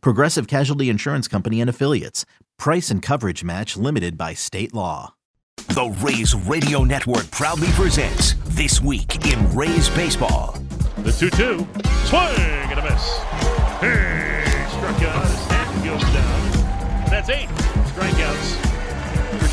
Progressive Casualty Insurance Company and Affiliates. Price and coverage match limited by state law. The Rays Radio Network proudly presents This Week in Rays Baseball. The 2 2. Swing and a miss. Hey, struck out. Stanton goes down. That's eight strikeouts for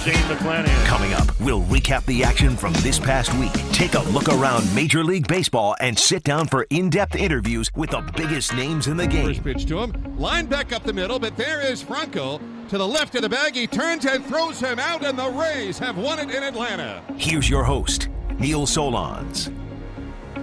Shane McClanahan. Coming up, we'll recap the action from this past week, take a look around Major League Baseball, and sit down for in depth interviews with the biggest names in the game. First pitch to him. Line back up the middle, but there is Franco. To the left of the bag, he turns and throws him out, and the Rays have won it in Atlanta. Here's your host, Neil Solondz.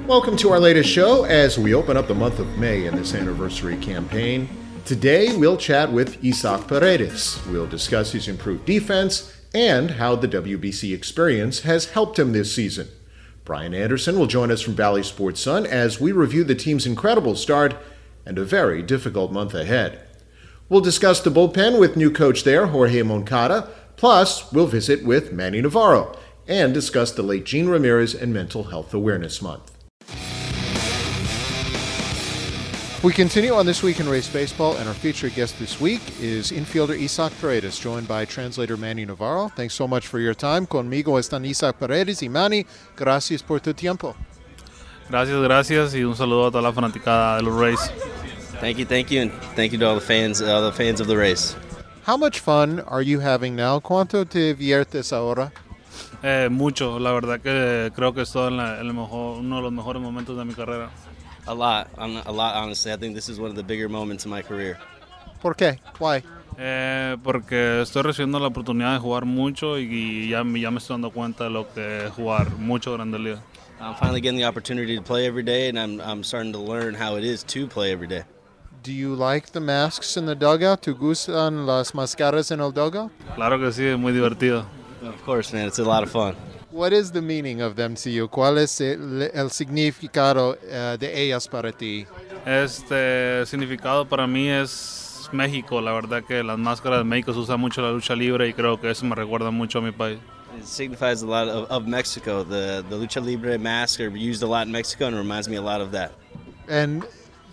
Welcome to our latest show as we open up the month of May in this anniversary campaign. Today, we'll chat with Isaac Paredes. We'll discuss his improved defense and how the WBC experience has helped him this season. Brian Anderson will join us from Bally Sports Sun as we review the team's incredible start and a very difficult month ahead. We'll discuss the bullpen with new coach there, Jorge Moncada. Plus, we'll visit with Manny Navarro and discuss the late Gene Ramirez and Mental Health Awareness Month. We continue on This Week in Rays Baseball, and our featured guest this week is infielder Isaac Paredes, joined by translator Manny Navarro. Thanks so much for your time. Conmigo están Isaac Paredes y Manny. Gracias por tu tiempo. Gracias, gracias, y un saludo a toda la fanaticada de los Rays. Thank you, thank you, and thank you to all the fans, all the fans of the Rays. How much fun are you having now? ¿Cuánto te diviertes ahora? Eh, mucho, la verdad que creo que estoy en, la, en el mejor, uno de los mejores momentos de mi carrera. A lot, a lot, honestly. I think this is one of the bigger moments in my career. ¿Por qué? Why? Eh, porque estoy recibiendo la oportunidad de jugar mucho y ya, ya me estoy dando cuenta de lo que es jugar mucho Grande Liga. I'm finally getting the opportunity to play every day, and I'm, I'm starting to learn how it is to play every day. Do you like the masks in the dugout? ¿Te gustan las máscaras en el dugout? Claro que sí, es muy divertido. Of course, man. It's a lot of fun. What is the meaning of them to you? ¿Cuál es el, el significado uh, de ellas para ti? Este significado para mí es México. La verdad que las máscaras de México se usan mucho en la lucha libre y creo que eso me recuerda mucho a mi país. It signifies a lot of, of Mexico. The, the lucha libre masks are used a lot in Mexico and reminds me a lot of that. And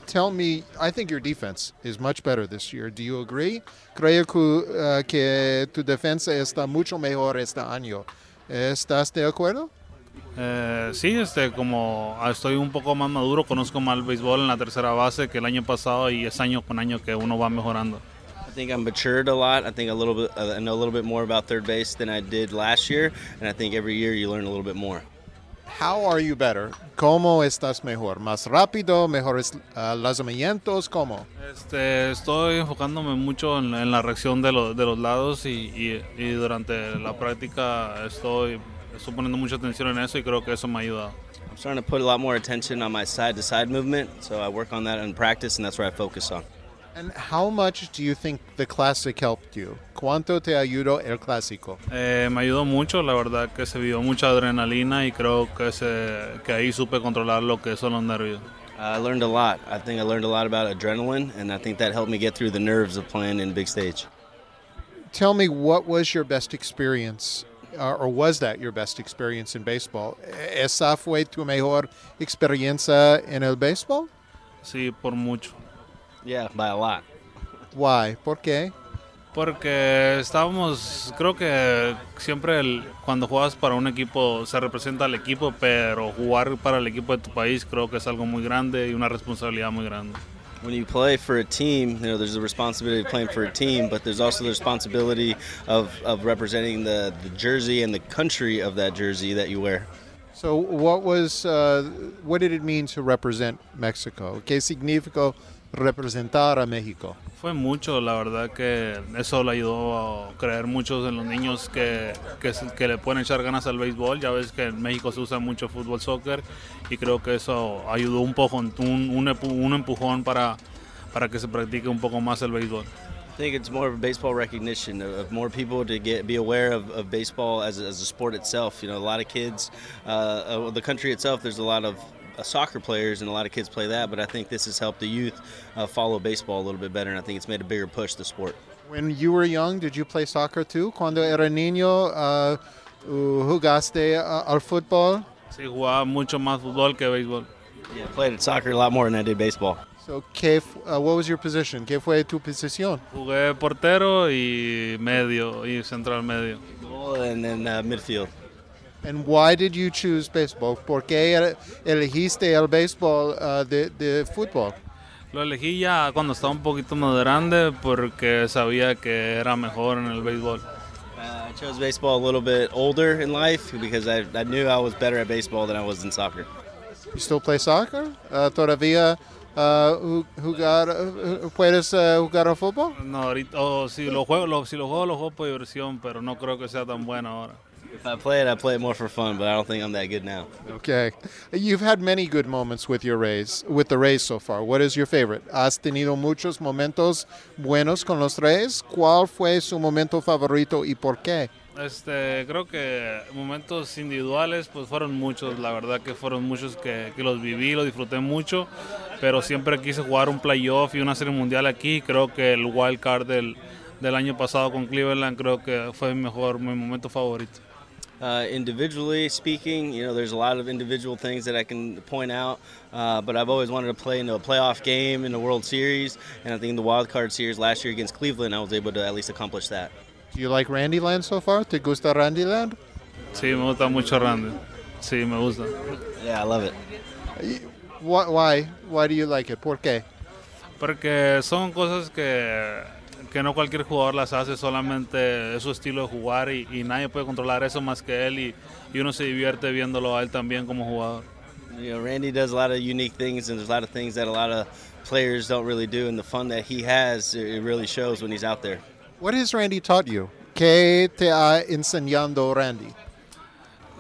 tell me, I think your defense is much better this year. Do you agree? Creo que, uh, que tu defensa está mucho mejor este año. ¿Estás de acuerdo? Eh, sí, este, como estoy un poco más maduro, conozco más el béisbol en la tercera base que el año pasado y es año con año que uno va mejorando. I think I'm matured a lot. I think a little bit, uh, I know a little bit more about third base than I did last year, and I think every year you learn a little bit more. How are you better? ¿Cómo estás mejor? ¿Más rápido? ¿Mejores uh, lanzamientos? ¿Cómo? Este, estoy enfocándome mucho en, en la reacción de, lo, de los lados y, y, y, durante la práctica estoy, estoy poniendo mucha atención en eso y creo que eso me ha ayudado. I'm starting to put a lot more attention on my side-to-side -side movement, so I work on that in practice, and that's where I focus on. And how much do you think the classic helped you? ¿Cuánto te ayudó el clásico? Eh, me ayudó mucho, la verdad que se vio mucha adrenalina y creo que, se, que ahí supe controlar lo que son los nervios. I learned a lot. I think I learned a lot about adrenaline, and I think that helped me get through the nerves of playing in big stage. Tell me, what was your best experience, uh, or was that your best experience in baseball? ¿Esa fue tu mejor experiencia en el béisbol? Sí, por mucho. Yeah, by a lot. Why? ¿Por qué? Porque estábamos, creo que siempre el, cuando juegas para un equipo se representa al equipo, pero jugar para el equipo de tu país creo que es algo muy grande y una responsabilidad muy grande. When you play for a team, you know, there's the responsibility of playing for a team, but there's also the responsibility of, of representing the, the jersey and the country of that jersey that you wear. So, what was, uh, what did it mean to represent Mexico? ¿Qué significó representar a México? Fue mucho, la verdad que eso le ayudó a creer muchos en los niños que, que, que, le pueden echar ganas al béisbol. Ya ves que en México se usa mucho fútbol, soccer y creo que eso ayudó un poco, un, un, un empujón para, para que se practique un poco más el béisbol. I think it's more of a baseball recognition of, of more people to get be aware of, of baseball as, a- as a sport itself. You know, a lot of kids, uh, uh, the country itself, there's a lot of soccer players and a lot of kids play that, but I think this has helped the youth uh, follow baseball a little bit better, and I think it's made a bigger push to the sport. When you were young, did you play soccer too? Cuando era niño, uh, uh, jugaste uh, al fútbol? Sí, jugaba mucho más fútbol que béisbol. Yeah, I played soccer a lot more than I did baseball. So, ¿qué, uh, what was your position? ¿Qué fue tu posición? Jugué portero y medio, y central medio. Goal And then uh, midfield. And why did you choose baseball? ¿Por qué ele- elegiste el béisbol uh, de, de fútbol? Lo elegí ya cuando estaba un poquito más grande porque sabía que era mejor en el béisbol. Uh, I chose baseball a little bit older in life because I, I knew I was better at baseball than I was in soccer. You still play soccer? Uh, ¿Todavía uh, ju- jugar, uh, puedes uh, jugar al fútbol? No, ahorita, o si lo juego, lo, si lo juego, lo juego por diversión, pero no creo que sea tan bueno ahora. If I play it, I play it more for fun, but I don't think I'm that good now. Okay. You've had many good moments with your Rays, with the Rays so far. What is your favorite? Has tenido muchos momentos buenos con los Rays. ¿Cuál fue su momento favorito y por qué? Este, creo que momentos individuales pues fueron muchos, la verdad que fueron muchos que, que los viví, los disfruté mucho, pero siempre quise jugar un playoff y una serie mundial aquí, creo que el wild card del, del año pasado con Cleveland creo que fue mi mejor, mi momento favorito. Uh, individually speaking, you know, there's a lot of individual things that I can point out, uh, but I've always wanted to play in a playoff game in the World Series, and I think in the wild card series last year against Cleveland, I was able to at least accomplish that. Do you like Randy Land so far? ¿Te gusta Randy Land? Sí, me gusta mucho Randy, sí, me gusta. Yeah, I love it. Why? Why, why do you like it? ¿Por qué? Porque son cosas que, que no cualquier jugador las hace, solamente es su estilo de jugar y, y nadie puede controlar eso más que él y, y uno se divierte viéndolo a él también como jugador. You know, Randy does a lot of unique things, and there's a lot of things that a lot of players don't really do, and the fun that he has, it really shows when he's out there. What has Randy taught you? ¿Qué te ha enseñado Randy?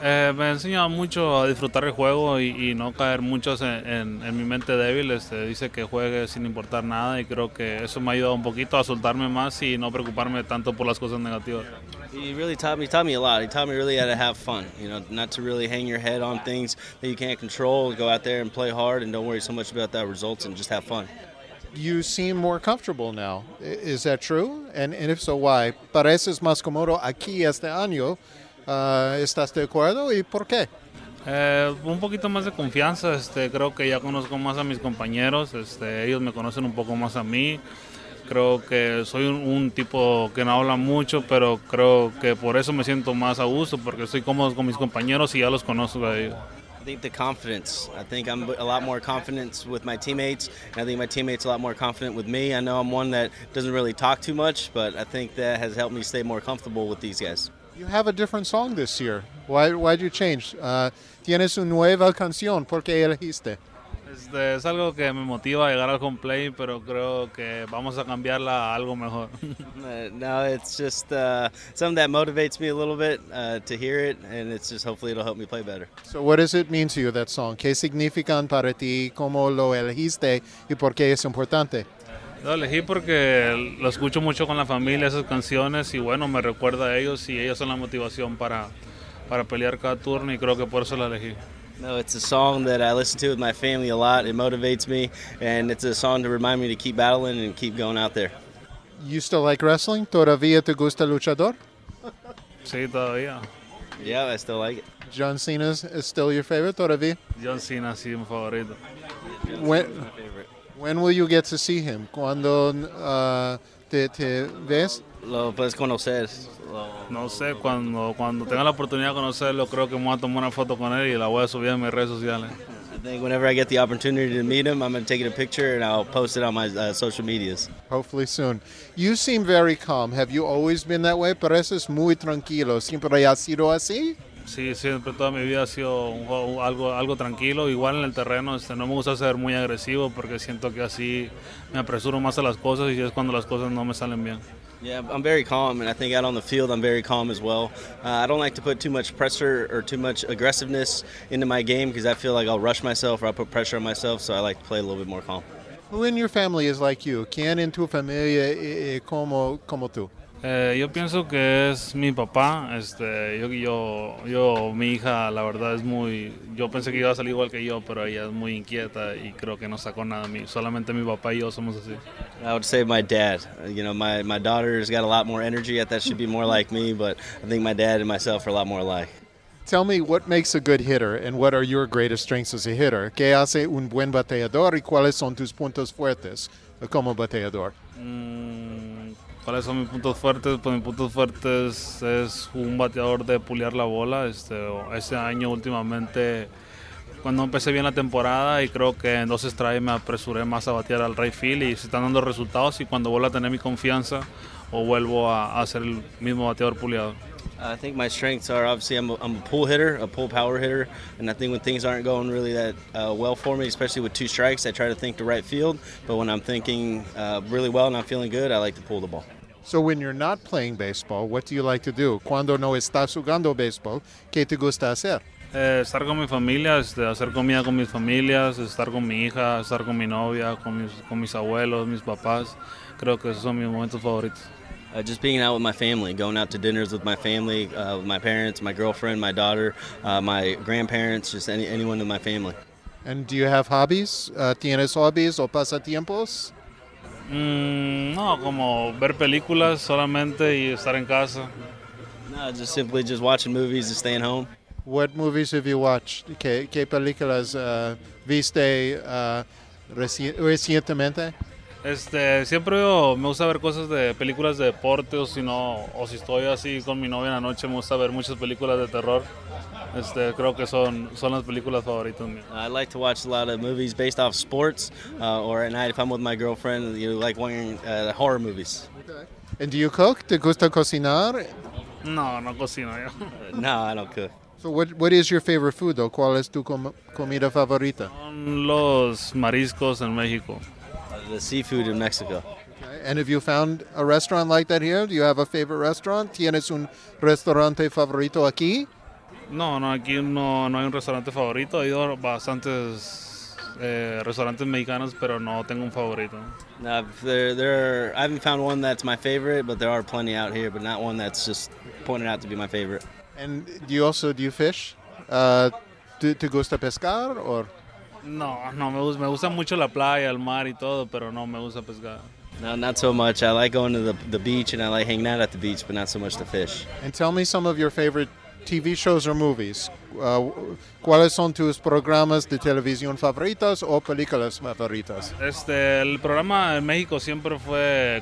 Eh, me ha enseñado mucho a disfrutar el juego y, y no caer muchos en, en- en mi mente débil. Este, dice que juegue sin importar nada y creo que eso me ha ayudado un poquito a soltarme más y no preocuparme tanto por las cosas negativas. He really taught me, taught me a lot. He taught me really how to have fun, you know, not to really hang your head on things that you can't control. Go out there and play hard and don't worry so much about that results and just have fun. You seem more comfortable now. Is that true? And, and if so, why? Pareces más cómodo aquí este año. Uh, ¿Estás de acuerdo y por qué? Eh, un poquito más de confianza, este, creo que ya conozco más a mis compañeros, este, ellos me conocen un poco más a mí. Creo que soy un, un tipo que no habla mucho, pero creo que por eso me siento más a gusto, porque estoy cómodo con mis compañeros y ya los conozco a ellos. I think the confidence. I think I'm a lot more confident with my teammates, and I think my teammates are a lot more confident with me. I know I'm one that doesn't really talk too much, but I think that has helped me stay more comfortable with these guys. You have a different song this year. Why why'd you change? Uh, tienes una nueva canción. ¿Por qué elegiste? Este, es algo que me motiva a llegar al home play, pero creo que vamos a cambiarla a algo mejor. Uh, no, it's just uh, something that motivates me a little bit uh, to hear it, and it's just hopefully it'll help me play better. So what does it mean to you, that song? ¿Qué significan para ti? ¿Cómo lo elegiste? ¿Y por qué es importante? Lo elegí porque lo escucho mucho con la familia, esas canciones, y bueno, me recuerda a ellos y ellos son la motivación para, para pelear cada turno y creo que por eso la elegí. No, it's a song that I listen to with my family a lot. It motivates me, and it's a song to remind me to keep battling and keep going out there. You still like wrestling? ¿Todavía te gusta luchador? Sí, todavía. Yeah, I still like it. John Cena is is still your favorite todavía? John Cena, sí, mi favorito. When, when will you get to see him? ¿Cuándo uh, te, te ves? Lo puedes conocer. Lo- No sé, cuando, cuando tenga la oportunidad de conocerlo, creo que me voy a tomar una foto con él y la voy a subir a mis redes sociales. I think whenever I get the opportunity to meet him, I'm going to take a picture and I'll post it on my uh, social medias. Hopefully soon. You seem very calm. Have you always been that way? Pareces muy tranquilo. ¿Siempre has sido así? Sí, siempre toda mi vida ha sido un juego- algo, algo tranquilo. Igual en el terreno este, no me gusta ser muy agresivo porque siento que así me apresuro más a las cosas y es cuando las cosas no me salen bien. Yeah, I'm very calm, and I think out on the field, I'm very calm as well. Uh, I don't like to put too much pressure or too much aggressiveness into my game because I feel like I'll rush myself or I'll put pressure on myself, so I like to play a little bit more calm. Who in your family is like you? ¿Quién en tu familia es como, como tú? Eh, yo pienso que es mi papá. Este, yo, yo, yo, mi hija, la verdad es muy. Yo pensé que iba a salir igual que yo, pero ella es muy inquieta y creo que no sacó nada de mí. Solamente mi papá y yo somos así. I would say my dad. You know, my, my daughter's got a lot more energy. That should be more like me, but I think my dad and myself are a lot more alike. Tell me what makes a good hitter and what are your greatest strengths as a hitter. ¿Qué hace un buen bateador y cuáles son tus puntos fuertes como bateador? Mm, ¿Cuáles son mis puntos fuertes? Pues mis puntos fuertes es un bateador de puliar la bola. Este, este año últimamente, cuando empecé bien la temporada y creo que en dos strikes me apresuré más a batear al right field y se están dando resultados y cuando vuelvo a tener mi confianza o vuelvo a, a el mismo bateador puliado. I think my strengths are obviously I'm a, I'm a pull hitter, a pull power hitter, and I think when things aren't going really that uh, well for me, especially with two strikes, I try to think to right field. But when I'm thinking uh, really well and I'm feeling good, I like to pull the ball. So when you're not playing baseball, what do you like to do? Cuando no estás jugando baseball, ¿qué te gusta hacer? Eh, estar con mi familia, este, hacer comida con mis familias, estar con mi hija, estar con mi novia, con mis, con mis abuelos, mis papás. Creo que esos son mis momentos favoritos. Uh, just being out with my family, going out to dinners with my family, uh, with my parents, my girlfriend, my daughter, uh, my grandparents, just any, anyone in my family. And do you have hobbies? Uh, ¿Tienes hobbies o pasatiempos? Mm, no, como ver películas solamente y estar en casa. No, just simply just watching movies and staying home. What movies have you watched? ¿Qué, qué películas uh, viste uh, reci recientemente? Este, siempre yo, me gusta ver cosas de películas de deporte o si no, o si estoy así con mi novia en la noche, me gusta ver muchas películas de terror. Este, creo que son, son las películas favoritas mías. I like to watch a lot of movies based off sports, uh, or at night if I'm with my girlfriend, you like watching uh, horror movies. Okay. And do you cook? ¿Te gusta cocinar? No, no cocino yo. no, I don't cook. So what, what is your favorite food though? ¿Cuál es tu com comida favorita? Son los mariscos en México. Uh, the seafood in Mexico. Okay. And have you found a restaurant like that here? Do you have a favorite restaurant? ¿Tienes un restaurante favorito aquí? No, no, aquí no, no hay un restaurante favorito. He ido a bastantes eh, restaurantes mexicanos, pero no tengo un favorito. No, there, there, I haven't found one that's my favorite, but there are plenty out here, but not one that's just pointed out to be my favorite. And do you also do you fish? Uh, ¿te, ¿Te gusta pescar or? No, no, me gusta, me gusta mucho la playa, el mar y todo, pero no me gusta pescar. No, not so much. I like going to the, the beach and I like hanging out at the beach, but not so much to fish. And tell me some of your favorite TV shows or movies. Uh, ¿Cuáles son tus programas de televisión favoritos o películas favoritas? Este, el programa en México siempre fue.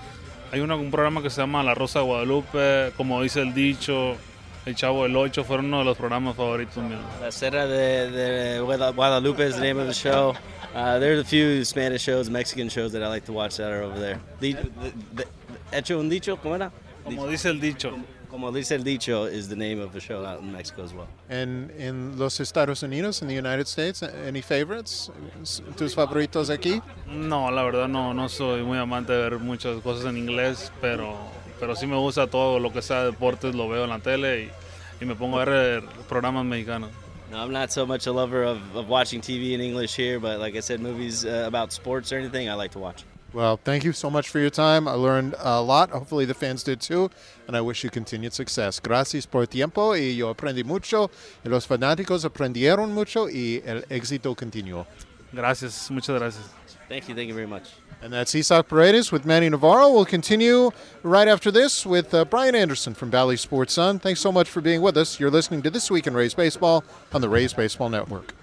Hay una, un programa que se llama La Rosa de Guadalupe, como dice el dicho, El Chavo del Ocho, fueron uno de los programas favoritos míos. La Serra de, de Guadalupe is the name of the show. Uh, there's a few Spanish shows, Mexican shows that I like to watch that are over there. The, the, the, Hecho un dicho, ¿cómo era? Como dice el dicho. Como dice el dicho is the name of the show out in Mexico as well. And in los Estados Unidos, in the United States, any favorites? ¿Tus favoritos aquí? No, la verdad no, no soy muy amante de ver muchas cosas en inglés, pero, pero sí me gusta todo lo que sea deportes, lo veo en la tele y, y me pongo a ver programas mexicanos. No, I'm not so much a lover of, of watching TV in English here, but like I said, movies uh, about sports or anything, I like to watch. Well, thank you so much for your time. I learned a lot. Hopefully, the fans did too. And I wish you continued success. Gracias por tiempo. Y yo aprendí mucho. Y los fanáticos aprendieron mucho. Y el éxito continuó. Gracias. Muchas gracias. Thank you. Thank you very much. And that's Isaac Paredes with Manny Navarro. We'll continue right after this with uh, Brian Anderson from Bally Sports Sun. Thanks so much for being with us. You're listening to This Week in Rays Baseball on the Rays Baseball Network.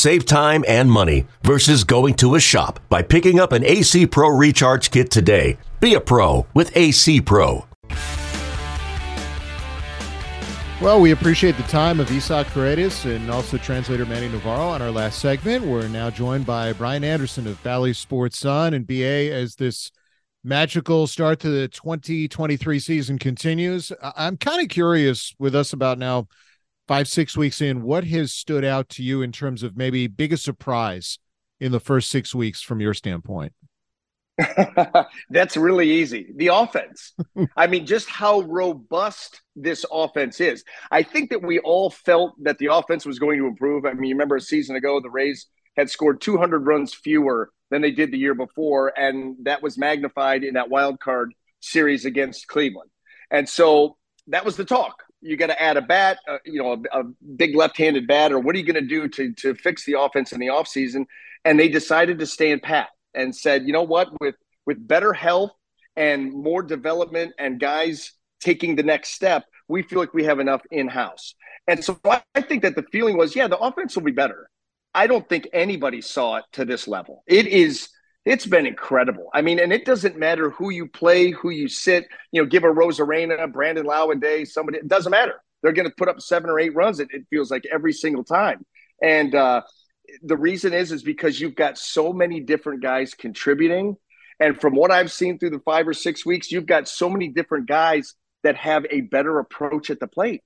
Save time and money versus going to a shop by picking up an AC Pro Recharge Kit today. Be a pro with AC Pro. Well, we appreciate the time of Isaac Paredes and also translator Manny Navarro on our last segment. We're now joined by Brian Anderson of Bally Sports Sun and BA as this magical start to the 2023 season continues. I'm kind of curious with us about now five, six weeks in, what has stood out to you in terms of maybe biggest surprise in the first six weeks from your standpoint? That's really easy. The offense. I mean, just how robust this offense is. I think that we all felt that the offense was going to improve. I mean, you remember a season ago, the Rays had scored 200 runs fewer than they did the year before, and that was magnified in that wild card series against Cleveland. And so that was the talk. You got to add a bat, uh, you know, a, a big left-handed bat, or what are you going to do to to fix the offense in the offseason? And they decided to stand pat and said, you know what, with with better health and more development and guys taking the next step, we feel like we have enough in house. And so I think that the feeling was, yeah, the offense will be better. I don't think anybody saw it to this level. It is it's been incredible. I mean, and it doesn't matter who you play, who you sit, you know, give a Arozarena, Brandon Lowe a day, somebody, it doesn't matter. They're going to put up seven or eight runs, it, it feels like every single time. And uh, the reason is is because you've got so many different guys contributing and from what i've seen through the five or six weeks you've got so many different guys that have a better approach at the plate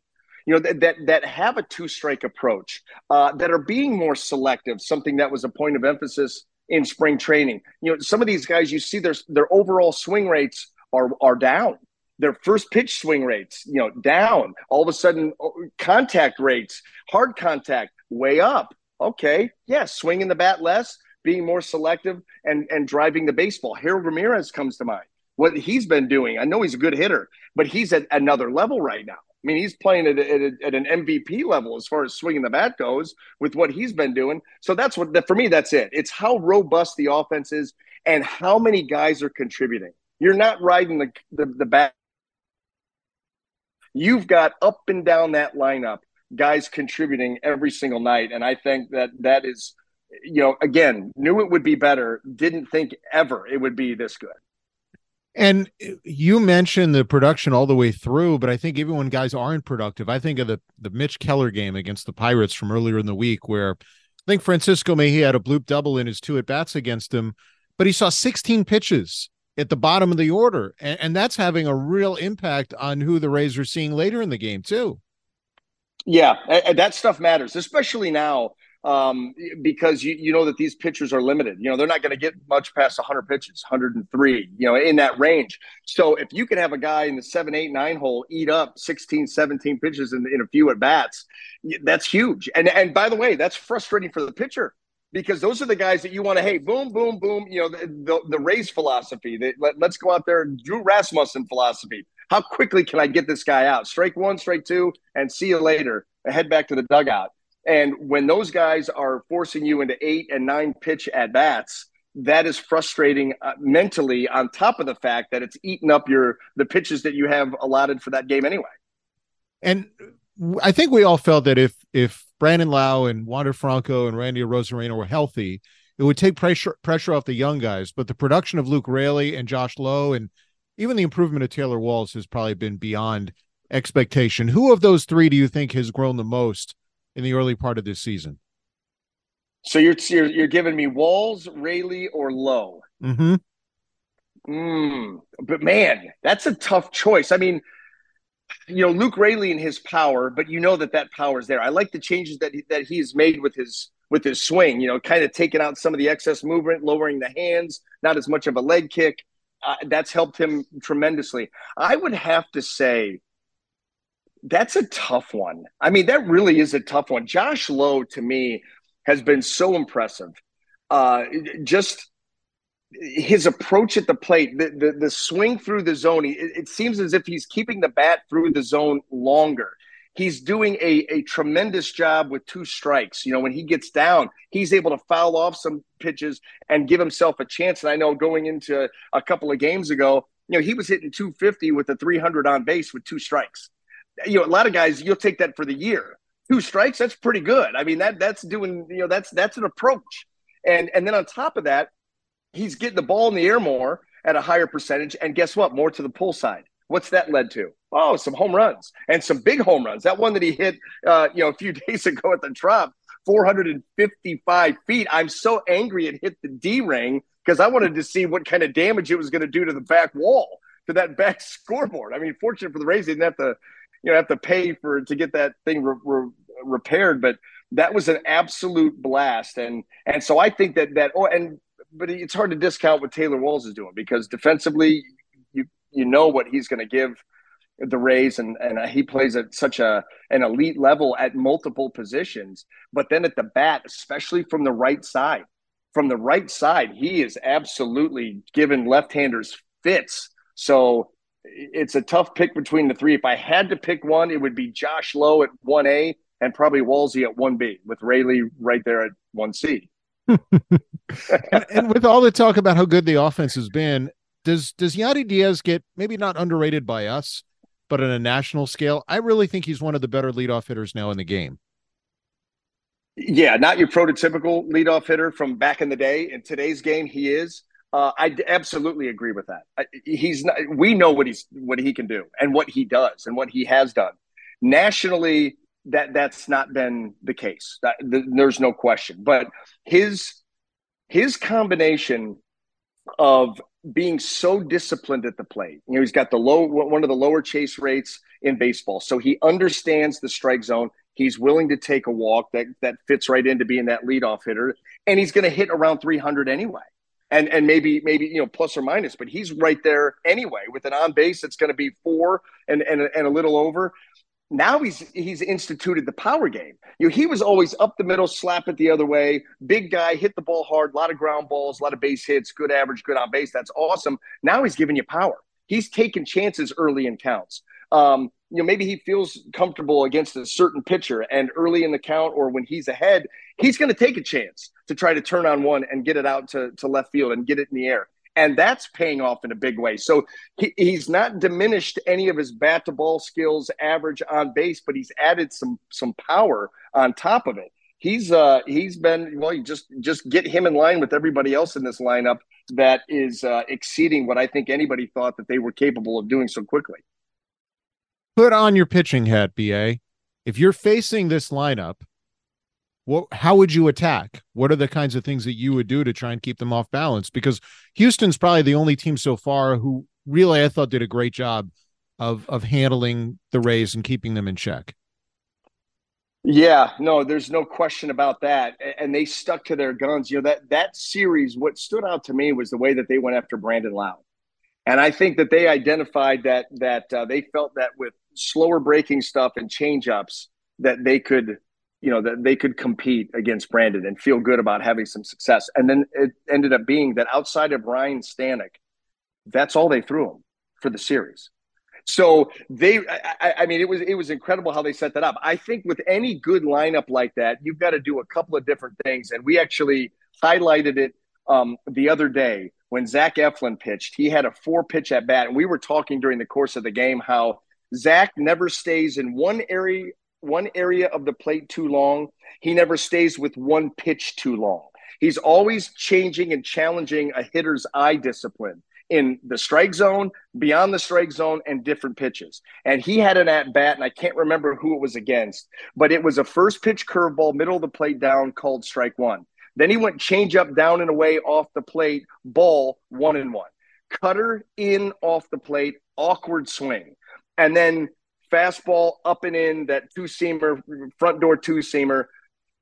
you know that that, that have a two strike approach uh, that are being more selective something that was a point of emphasis in spring training you know some of these guys you see their their overall swing rates are are down their first pitch swing rates you know down all of a sudden uh, contact rates hard contact way up okay, yeah, swinging the bat less, being more selective, and and driving the baseball. Harold Ramirez comes to mind. What he's been doing, I know he's a good hitter, but he's at another level right now. I mean, he's playing at, at, at, an MVP level as far as swinging the bat goes with what he's been doing. So that's what, for me, that's it. It's how robust the offense is and how many guys are contributing. You're not riding the, the, the bat. You've got up and down that lineup guys contributing every single night. And I think that that is, you know, again, knew it would be better, didn't think ever it would be this good. And eh, you mentioned the production all the way through, but I think even when guys aren't productive, I think of the the Mitch Keller game against the Pirates from earlier in the week, where I think Francisco Mejia had a bloop double in his two at bats against him, but he saw 16 pitches at the bottom of the order, and, and that's having a real impact on who the Rays are seeing later in the game too. Yeah, that stuff matters, especially now um, because you, you know that these pitchers are limited. You know, they're not going to get much past 100 pitches, 103, you know, in that range. So if you can have a guy in the seven, eight, nine hole eat up 16, 17 pitches in, in a few at bats, that's huge. And, and by the way, that's frustrating for the pitcher because those are the guys that you want to, hey, boom, boom, boom, you know, the, the, the philosophy. The, let, us go out there, Drew Rasmussen philosophy. How quickly can I get this guy out? Strike one, strike two, and see you later. Head back to the dugout. And when those guys are forcing you into eight and nine pitch at bats, that is frustrating uh, mentally. On top of the fact that it's eating up your the pitches that you have allotted for that game anyway. And I think we all felt that if if Brandon Lowe and Wander Franco and Randy Arozarena were healthy, it would take pressure pressure off the young guys. But the production of Luke Raley and Josh Lowe and even the improvement of Taylor Walls has probably been beyond expectation. Who of those three do you think has grown the most in the early part of this season? So you're you're, you're giving me Walls, Raley, or Lowe. Mm-hmm. Mm, but man, that's a tough choice. I mean, you know, Luke Raley and his power, but you know that that power is there. I like the changes that he, that he's made with his with his swing. You know, kind of taking out some of the excess movement, lowering the hands, not as much of a leg kick uh, that's helped him tremendously. I would have to say that's a tough one. I mean, that really is a tough one. Josh Lowe to me has been so impressive. Uh, just his approach at the plate, the, the, the swing through the zone. It, it seems as if he's keeping the bat through the zone longer he's doing a, a tremendous job with two strikes. You know, when he gets down, he's able to foul off some pitches and give himself a chance. And I know going into a couple of games ago, you know, he was hitting 250 with a 300 on base with two strikes. You know, a lot of guys, you'll take that for the year. Two strikes, that's pretty good. I mean, that that's doing, you know, that's that's an approach. And and then on top of that, he's getting the ball in the air more at a higher percentage. And guess what? More to the pull side. What's that led to? Oh, some home runs and some big home runs. That one that he hit, uh, you know, a few days ago at the Trop, 455 feet. I'm so angry it hit the D ring because I wanted to see what kind of damage it was going to do to the back wall, to that back scoreboard. I mean, fortunate for the Rays, they didn't have to you know have to pay for to get that thing re- re- repaired. But that was an absolute blast, and and so I think that that oh and but it's hard to discount what Taylor Walls is doing because defensively you you know what he's going to give the Rays, and and uh, he plays at such a an elite level at multiple positions. But then at the bat, especially from the right side, from the right side, he is absolutely giving left-handers fits. So it's a tough pick between the three. If I had to pick one, it would be Josh Lowe at one A and probably Walsey at one B, with Raley right there at one C. and, and with all the talk about how good the offense has been, does does Yandy Diaz get maybe not underrated by us, but on a national scale, I really think he's one of the better leadoff hitters now in the game. Yeah, not your prototypical leadoff hitter from back in the day. In today's game, he is. Uh, I absolutely agree with that. He's not, we know what he's what he can do and what he does and what he has done. Nationally, that that's not been the case. That, the, there's no question. But his his combination of being so disciplined at the plate. You know, he's got the low one of the lower chase rates in baseball. So he understands the strike zone. He's willing to take a walk that that fits right into being that leadoff hitter, and he's going to hit around 300 anyway. And and maybe maybe you know plus or minus, but he's right there anyway with an on base that's going to be four and and and a little over now he's he's instituted the power game. You know, he was always up the middle, slap it the other way, big guy, hit the ball hard, a lot of ground balls, a lot of base hits, good average, good on base. That's awesome. Now he's giving you power. He's taking chances early in counts. Um, you know, maybe he feels comfortable against a certain pitcher, and early in the count or when he's ahead, he's going to take a chance to try to turn on one and get it out to, to left field and get it in the air and that's paying off in a big way. So he, he's not diminished any of his bat to ball skills, average on base, but he's added some some power on top of it. He's uh he's been well. You just just get him in line with everybody else in this lineup that is uh, exceeding what I think anybody thought that they were capable of doing so quickly. Put on your pitching hat, ba. If you're facing this lineup what how would you attack? What are the kinds of things that you would do to try and keep them off balance? Because houston's probably the only team so far who really i thought did a great job of of handling the rays and keeping them in check. Yeah no there's no question about that. And they stuck to their guns. You know that that series what stood out to me was the way that they went after brandon lowe and i think that they identified that that uh, they felt that with slower breaking stuff and change ups that they could you know that they could compete against Brandon and feel good about having some success. And then it ended up being that outside of Ryan Stanek, that's all they threw him for the series. So they, I, I, mean, it was it was incredible how they set that up. I think with any good lineup like that, you've got to do a couple of different things, and we actually highlighted it um, the other day when Zach Eflin pitched. He had a four pitch at bat, and we were talking during the course of the game how Zach never stays in one area one area of the plate too long. He never stays with one pitch too long. He's always changing and challenging a hitter's eye discipline in the strike zone, beyond the strike zone, and different pitches. And he had an at bat, and I can't remember who it was against, but it was a first pitch curveball, middle of the plate down, called strike one. Then he went change up, down and away off the plate, ball one and one. Cutter in off the plate, awkward swing. And then fastball up and in, that two seamer, front door two seamer,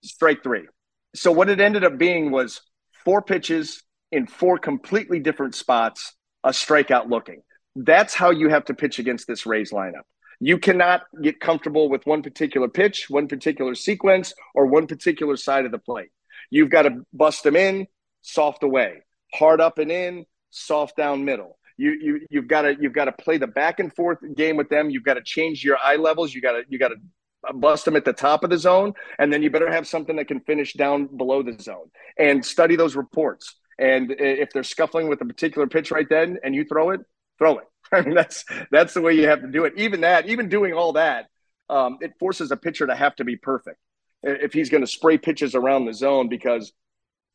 strike three. So what it ended up being was four pitches in four completely different spots, a strikeout looking. That's how you have to pitch against this Rays lineup. You cannot get comfortable with one particular pitch, one particular sequence, or one particular side of the plate. You've got to bust them in, soft away, hard up and in, soft down middle you you you've got to you've got to play the back and forth game with them. You've got to change your eye levels. You got to you got to bust them at the top of the zone, and then you better have something that can finish down below the zone and study those reports. And if they're scuffling with a particular pitch right then, and you throw it, throw it. I mean, that's that's the way you have to do it. Even that, even doing all that, um, it forces a pitcher to have to be perfect if he's going to spray pitches around the zone because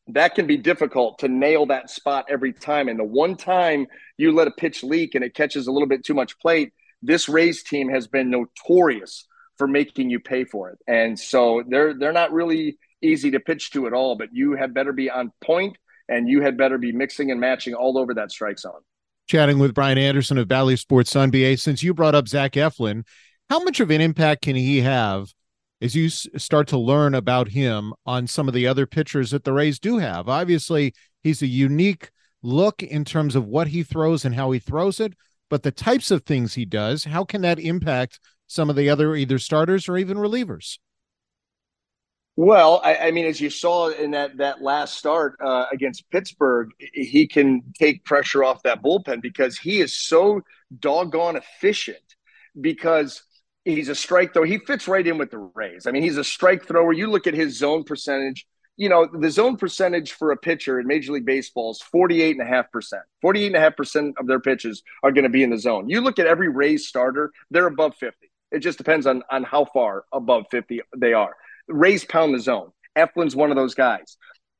that can be difficult to nail that spot every time. And the one time you let a pitch leak and it catches a little bit too much plate, this Rays team has been notorious for making you pay for it. And so they're they're not really easy to pitch to at all, but you had better be on point and you had better be mixing and matching all over that strike zone. Chatting with Brian Anderson of Bally Sports Sun BA. Since you brought up Zach Eflin, How much of an impact can he have as you start to learn about him on some of the other pitchers that the Rays do have? Obviously, he's a unique look in terms of what he throws and how he throws it, but the types of things he does, how can that impact some of the other either starters or even relievers? Well, I, I, mean, as you saw in that that last start uh, against Pittsburgh, he can take pressure off that bullpen because he is so doggone efficient. Because he's a strike thrower, he fits right in with the Rays. I mean, he's a strike thrower. You look at his zone percentage. You know, the zone percentage for a pitcher in Major League Baseball is 48.5%. 48.5% of their pitches are going to be in the zone. You look at every Rays starter, they're above 50. It just depends on, on how far above 50 they are. Rays pound the zone. Eflin's one of those guys,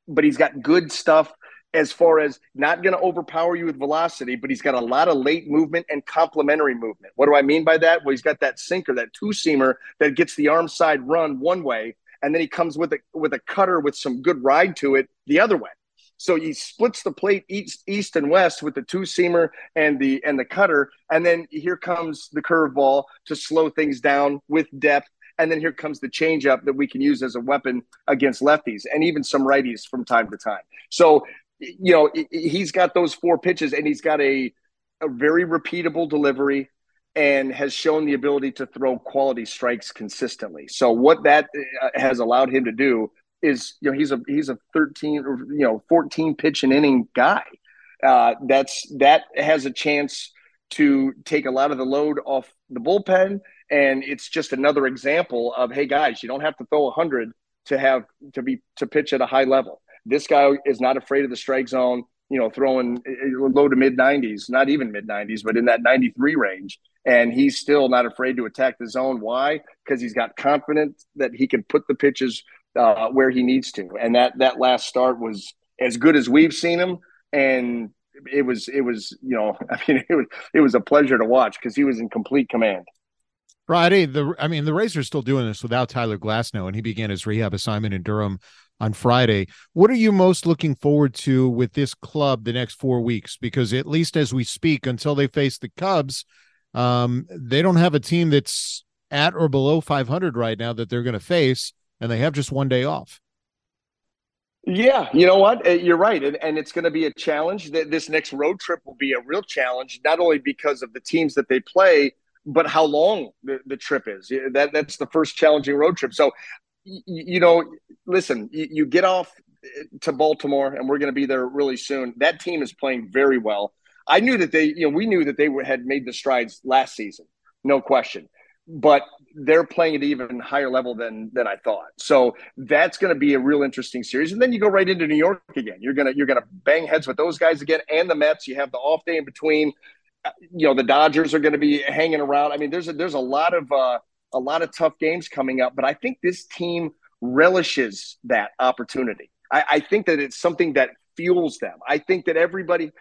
but he's got good stuff as far as not going to overpower you with velocity, but he's got a lot of late movement and complementary movement. What do I mean by that? Well, he's got that sinker, that two seamer that gets the arm side run one way, and then he comes with a with a cutter with some good ride to it the other way. So he splits the plate east, east and west with the two seamer and the and the cutter, and then here comes the curveball to slow things down with depth and then here comes the changeup that we can use as a weapon against lefties and even some righties from time to time. So, you know, he's got those four pitches and he's got a, a very repeatable delivery and has shown the ability to throw quality strikes consistently. So what that uh, has allowed him to do is, you know, he's a he's a 13 or you know 14 pitch an inning guy. Uh, that's that has a chance to take a lot of the load off the bullpen and it's just another example of hey guys you don't have to throw 100 to have to be to pitch at a high level this guy is not afraid of the strike zone you know throwing eh, eh, low to mid 90s not even mid 90s but in that 93 range. And he's still not afraid to attack the zone. Why? Because he's got confidence that he can put the pitches uh, where he needs to. And that that last start was as good as we've seen him. And it was it was you know i mean it was it was a pleasure to watch because he was in complete command. Friday, the I mean, the Rays are still doing this without Tyler Glasnow, and he began his rehab assignment in Durham on Friday. What are you most looking forward to with this club the next four weeks? Because at least as we speak, until they face the Cubs, um, they don't have a team that's at or below 500 right now that they're going to face, and they have just one day off. Yeah, you know what? Uh, you're right. And, and it's going to be a challenge. This next road trip will be a real challenge, not only because of the teams that they play, but how long the, the trip is. That that's the first challenging road trip. So, you, know, listen, you, you, get off eh, to Baltimore, and we're going to be there really soon. That team is playing very well. I knew that they, you know, we knew that they had made the strides last season, no question. But they're playing at even higher level than than I thought. So that's going to be a real interesting series. And then you go right into New York again. You're gonna you're gonna bang heads with those guys again, and the Mets. You have the off day in between you know the Dodgers are going to be hanging around. I mean, there's a, there's a lot of uh, a lot of tough games coming up, but I think this team relishes that opportunity. I, I think that it's something that fuels them. I think that everybody,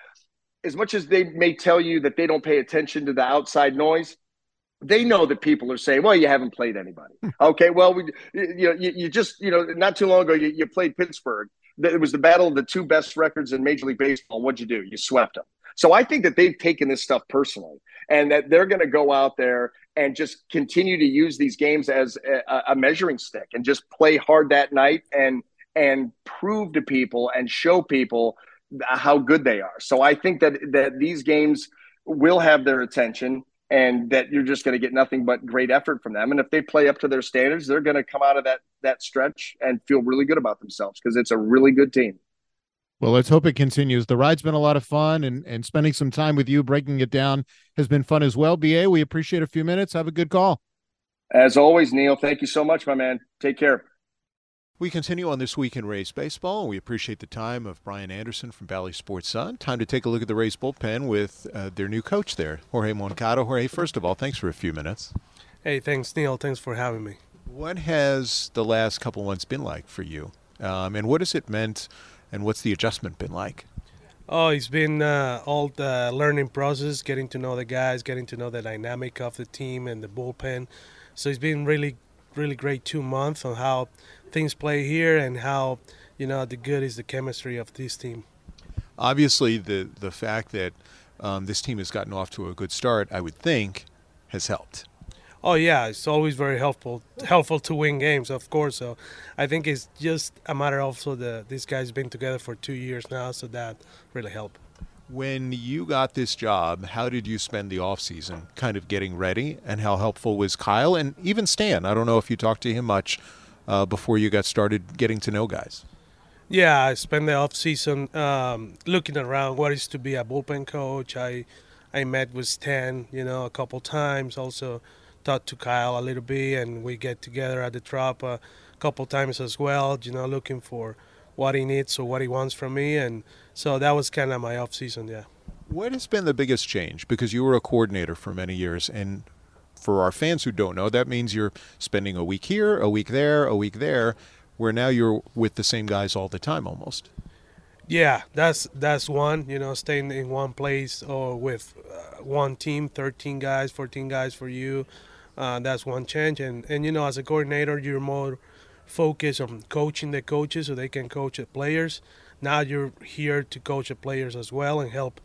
as much as they may tell you that they don't pay attention to the outside noise, they know that people are saying, "Well, you haven't played anybody." Hmm. okay, well, we, you know, you, you, just, you know, not too long ago, you, you played Pittsburgh. It was the battle of the two best records in Major League Baseball. What'd you do? You swept them. So I think that they've taken this stuff personally and that they're going to go out there and just continue to use these games as a, a, measuring stick and just play hard that night and and prove to people and show people how good they are. So I think that that these games will have their attention and that you're just going to get nothing but great effort from them. And if they play up to their standards, they're going to come out of that that stretch and feel really good about themselves because it's a really good team. Well, let's hope it continues. The ride's been a lot of fun, and and spending some time with you, breaking it down, has been fun as well. Ba, we appreciate a few minutes. Have a good call. As always, Neil. Thank you so much, my man. Take care. We continue on this week in Rays baseball. We appreciate the time of Brian Anderson from Bally Sports Sun. Time to take a look at the Rays bullpen with uh, their new coach there, Jorge Moncada. Jorge, first of all, thanks for a few minutes. Hey, thanks, Neil. Thanks for having me. What has the last couple months been like for you, um, and what has it meant? And what's the adjustment been like? Oh, it's been uh, all the learning process, getting to know the guys, getting to know the dynamic of the team and the bullpen. So it's been really, really great two months on how things play here and how you know the good is the chemistry of this team. Obviously, the the fact that um, this team has gotten off to a good start, I would think, has helped. Oh yeah, it's always very helpful helpful to win games, of course. So I think it's just a matter also that these guys been together for two years now, so that really helped. When you got this job, how did you spend the off season, kind of getting ready, and how helpful was Kyle and even Stan? I don't know if you talked to him much uh, before you got started getting to know guys. Yeah, I spent the off season um, looking around what is to be a bullpen coach. I I met with Stan, you know, a couple times. Also talked to Kyle a little bit, and we get together at the Trop a couple times as well. You know, looking for what he needs or what he wants from me, and so that was kind of my off season. Yeah. What has been the biggest change? Because you were a coordinator for many years, and for our fans who don't know, that means you're spending a week here, a week there, a week there, where now you're with the same guys all the time almost. Yeah, that's that's one. You know, staying in one place or with uh, one team, thirteen guys, fourteen guys for you. Uh, that's one change, and and you know, as a coordinator, you're more focused on coaching the coaches so they can coach the players. Now you're here to coach the players as well and help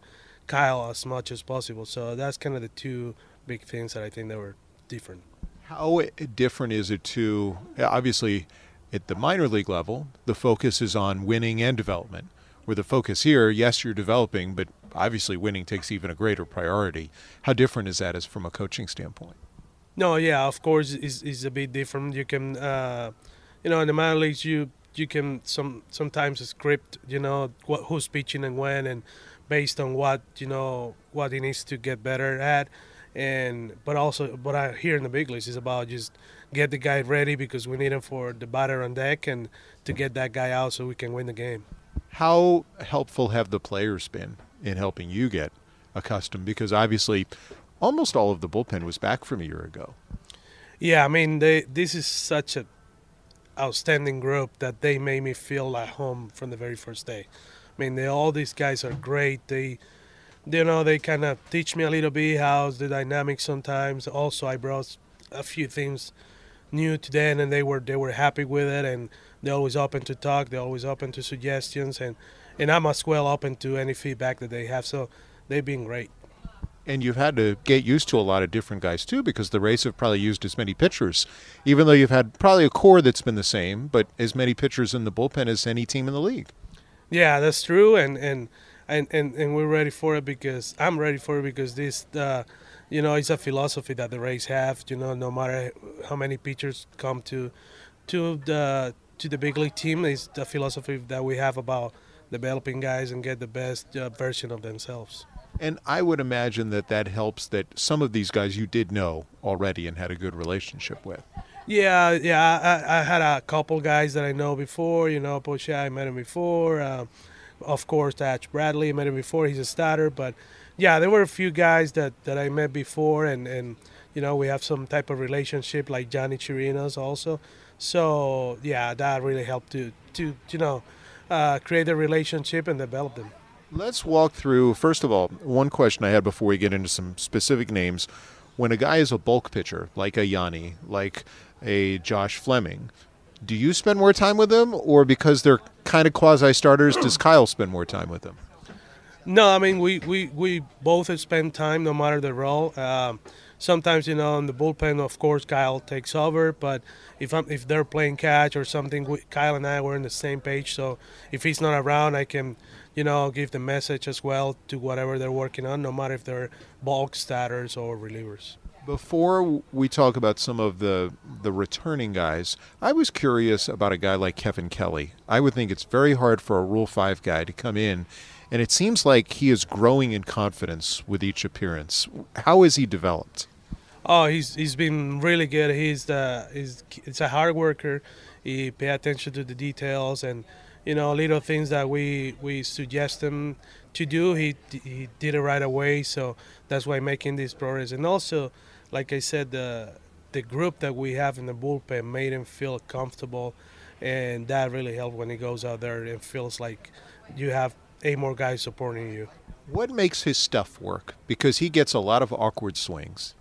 Kyle as much as possible. So that's kind of the two big things that I think that were different. How different is it to obviously at the minor league level, the focus is on winning and development. Where the focus here, yes, you're developing, but obviously winning takes even a greater priority. How different is that as from a coaching standpoint? No, yeah, of course, is is a bit different. You can, uh, you know, in the minor leagues, you you can some sometimes script, you know, what, who's pitching and when, and based on what you know what he needs to get better at and but also but I here in the big leagues is about just get the guy ready because we need him for the batter on deck and to get that guy out so we can win the game. How helpful have the players been in helping you get accustomed? Because obviously, almost all of the bullpen was back from a year ago. Yeah, I mean, they, this is such a outstanding group that they made me feel at home from the very first day. I mean, they, all these guys are great. They you know they kind of teach me a little bit how's the dynamics sometimes also i brought a few things new to them and they were they were happy with it and they're always open to talk they're always open to suggestions and and i'm as well open to any feedback that they have so they've been great and you've had to get used to a lot of different guys too because the Rays have probably used as many pitchers even though you've had probably a core that's been the same but as many pitchers in the bullpen as any team in the league yeah that's true and and and, and, and we're ready for it because I'm ready for it because this, uh, you know, it's a philosophy that the Rays have. You know, no matter how many pitchers come to, to the to the big league team, is the philosophy that we have about developing guys and get the best uh, version of themselves. And I would imagine that that helps that some of these guys you did know already and had a good relationship with. Yeah, yeah, I, I had a couple guys that I know before. You know, Poche, I met him before. Uh, of course, Taj Bradley. I met him before. He's a starter, but yeah, there were a few guys that, that I met before, and, and you know we have some type of relationship like Yonny Chirinos also. So yeah, that really helped to to you know uh, create a relationship and develop them. Let's walk through. First of all, one question I had before we get into some specific names. When a guy is a bulk pitcher, like a Yonny, like a Josh Fleming, do you spend more time with them, or because they're kind of quasi starters, does Kyle spend more time with them? No, I mean we, we, we both spend time no matter the role. Um, sometimes you know in the bullpen, of course, Kyle takes over. But if I'm if they're playing catch or something, we, Kyle and I were on the same page. So if he's not around, I can you know give the message as well to whatever they're working on, no matter if they're bulk starters or relievers. Before we talk about some of the the returning guys, I was curious about a guy like Kevin Kelly. I would think it's very hard for a Rule 5 guy to come in and it seems like he is growing in confidence with each appearance. How is he developed? Oh, he's he's been really good. He's the he's it's a hard worker. He pay attention to the details and you know little things that we we suggest him to do. He he did it right away. So that's why making this progress and also like I said, the the group that we have in the bullpen made him feel comfortable, and that really helped when he goes out there and feels like you have eight more guys supporting you. What makes his stuff work? Because he gets a lot of awkward swings.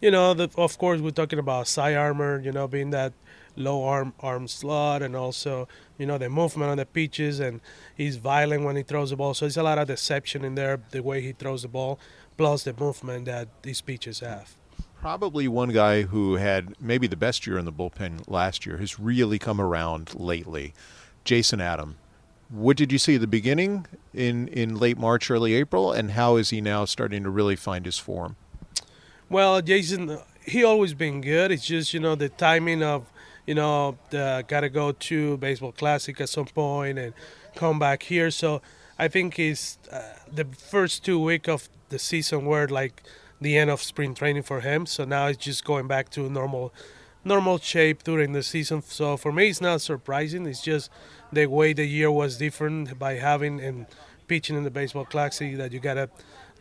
You know, the, of course, we're talking about sidearmer. You know, being that low arm arm slot, and also you know the movement on the pitches, and he's violent when he throws the ball. So there's a lot of deception in there, the way he throws the ball, plus the movement that these pitches have. Probably one guy who had maybe the best year in the bullpen last year has really come around lately. Jason Adam. What did you see at the beginning in, in late March, early April, and how is he now starting to really find his form? Well, Jason, he always been good. It's just you know the timing of you know the, gotta go to baseball classic at some point and come back here. So I think it's uh, the first two week of the season were like the end of spring training for him. So now it's just going back to normal normal shape during the season. So for me, it's not surprising. It's just the way the year was different by having and pitching in the baseball classic that you gotta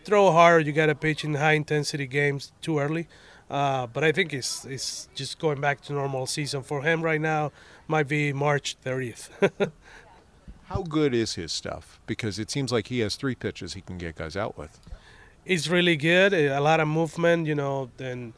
throw hard, you gotta pitch in high intensity games too early. Uh, but I think it's it's just going back to normal season for him right now. Might be March 30th. How good is his stuff? Because it seems like he has three pitches he can get guys out with. It's really good. A lot of movement, you know, and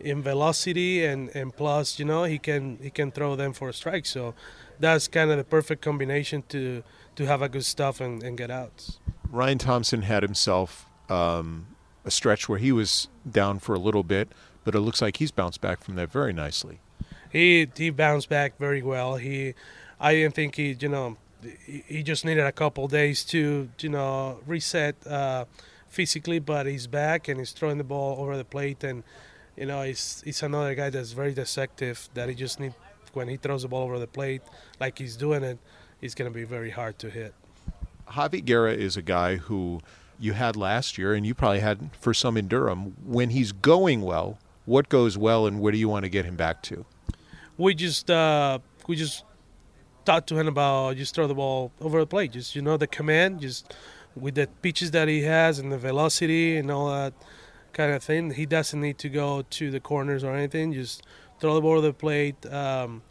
in velocity and, and plus, you know, he can he can throw them for a strike. So that's kind of the perfect combination to to have a good stuff and, and get outs. Ryan Thompson had himself um, a stretch where he was down for a little bit, but it looks like he's bounced back from that very nicely. He he bounced back very well. He, I didn't think he, you know, he just needed a couple days to, you know, reset uh, physically, but he's back and he's throwing the ball over the plate and, you know, he's he's another guy that's very deceptive. That he just need when he throws the ball over the plate, like he's doing it, it's going to be very hard to hit. Javi Guerra is a guy who you had last year, and you probably had for some in Durham. When he's going well, what goes well, and where do you want to get him back to? We just uh, we just talked to him about just throw the ball over the plate, just you know the command, just with the pitches that he has and the velocity and all that kind of thing. He doesn't need to go to the corners or anything. Just throw the ball over the plate, um,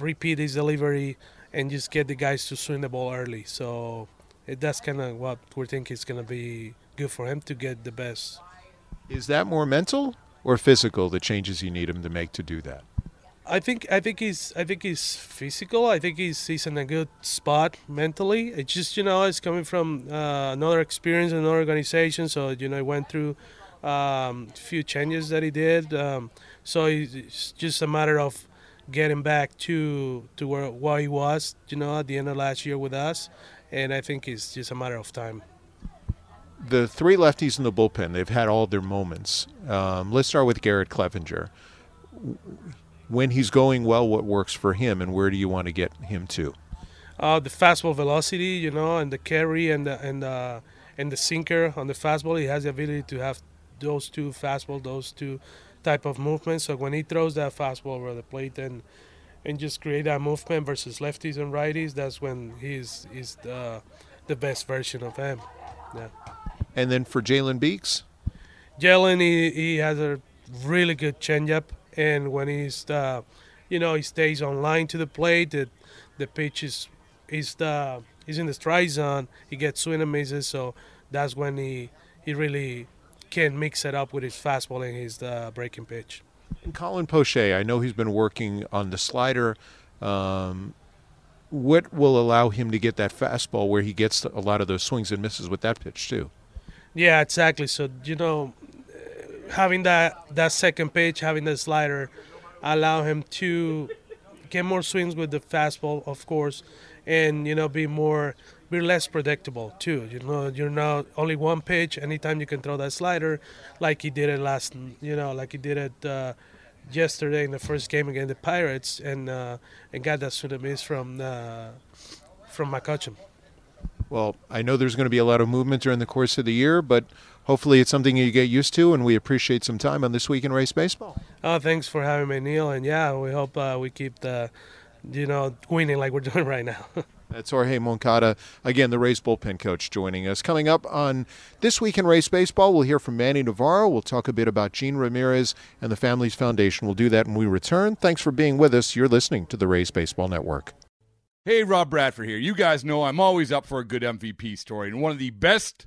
repeat his delivery, and just get the guys to swing the ball early. So it, that's kind of what we think is going to be good for him to get the best. Is that more mental or physical? The changes you need him to make to do that. I think I think he's I think he's physical. I think he's he's in a good spot mentally. It's just you know it's coming from uh, another experience another organization. So you know he went through um, a few changes that he did. Um, so it's just a matter of getting back to to where, where he was. You know at the end of last year with us, and I think it's just a matter of time. The three lefties in the bullpen, they've had all their moments. Um, let's start with Garrett Cleavinger. When he's going well, what works for him, and where do you want to get him to? Uh, the fastball velocity, you know, and the carry and the and the and the sinker on the fastball. He has the ability to have those two fastball, those two type of movements. So when he throws that fastball over the plate and and just create that movement versus lefties and righties, that's when he's he's the the best version of him. Yeah. And then for Jalen Beeks, Jalen he, he has a really good changeup, and when he's uh, you know he stays on line to the plate, the the pitch is is the he's in the strike zone. He gets swing and misses, so that's when he he really can mix it up with his fastball and his uh, breaking pitch. And Colin Poche, I know he's been working on the slider. Um, what will allow him to get that fastball where he gets a lot of those swings and misses with that pitch too? Yeah, exactly. So you know, having that that second pitch, having the slider, allow him to get more swings with the fastball, of course, and you know be more be less predictable too. You know, you're now only one pitch. Anytime you can throw that slider, like he did it last, you know, like he did it uh, yesterday in the first game against the Pirates, and uh, and got that swing and miss from uh, from McCutchen. Well, I know there's going to be a lot of movement during the course of the year, but hopefully it's something you get used to, and we appreciate some time on this week in Rays baseball. Oh, thanks for having me, Neil, and yeah, we hope uh, we keep the, you know, winning like we're doing right now. That's Jorge Moncada, again, the Rays bullpen coach, joining us. Coming up on This Week in Rays Baseball, we'll hear from Manny Navarro. We'll talk a bit about Jean Ramirez and the Families Foundation. We'll do that when we return. Thanks for being with us. You're listening to the Rays Baseball Network. Hey, Rob Bradford here. You guys know I'm always up for a good MVP story, and one of the best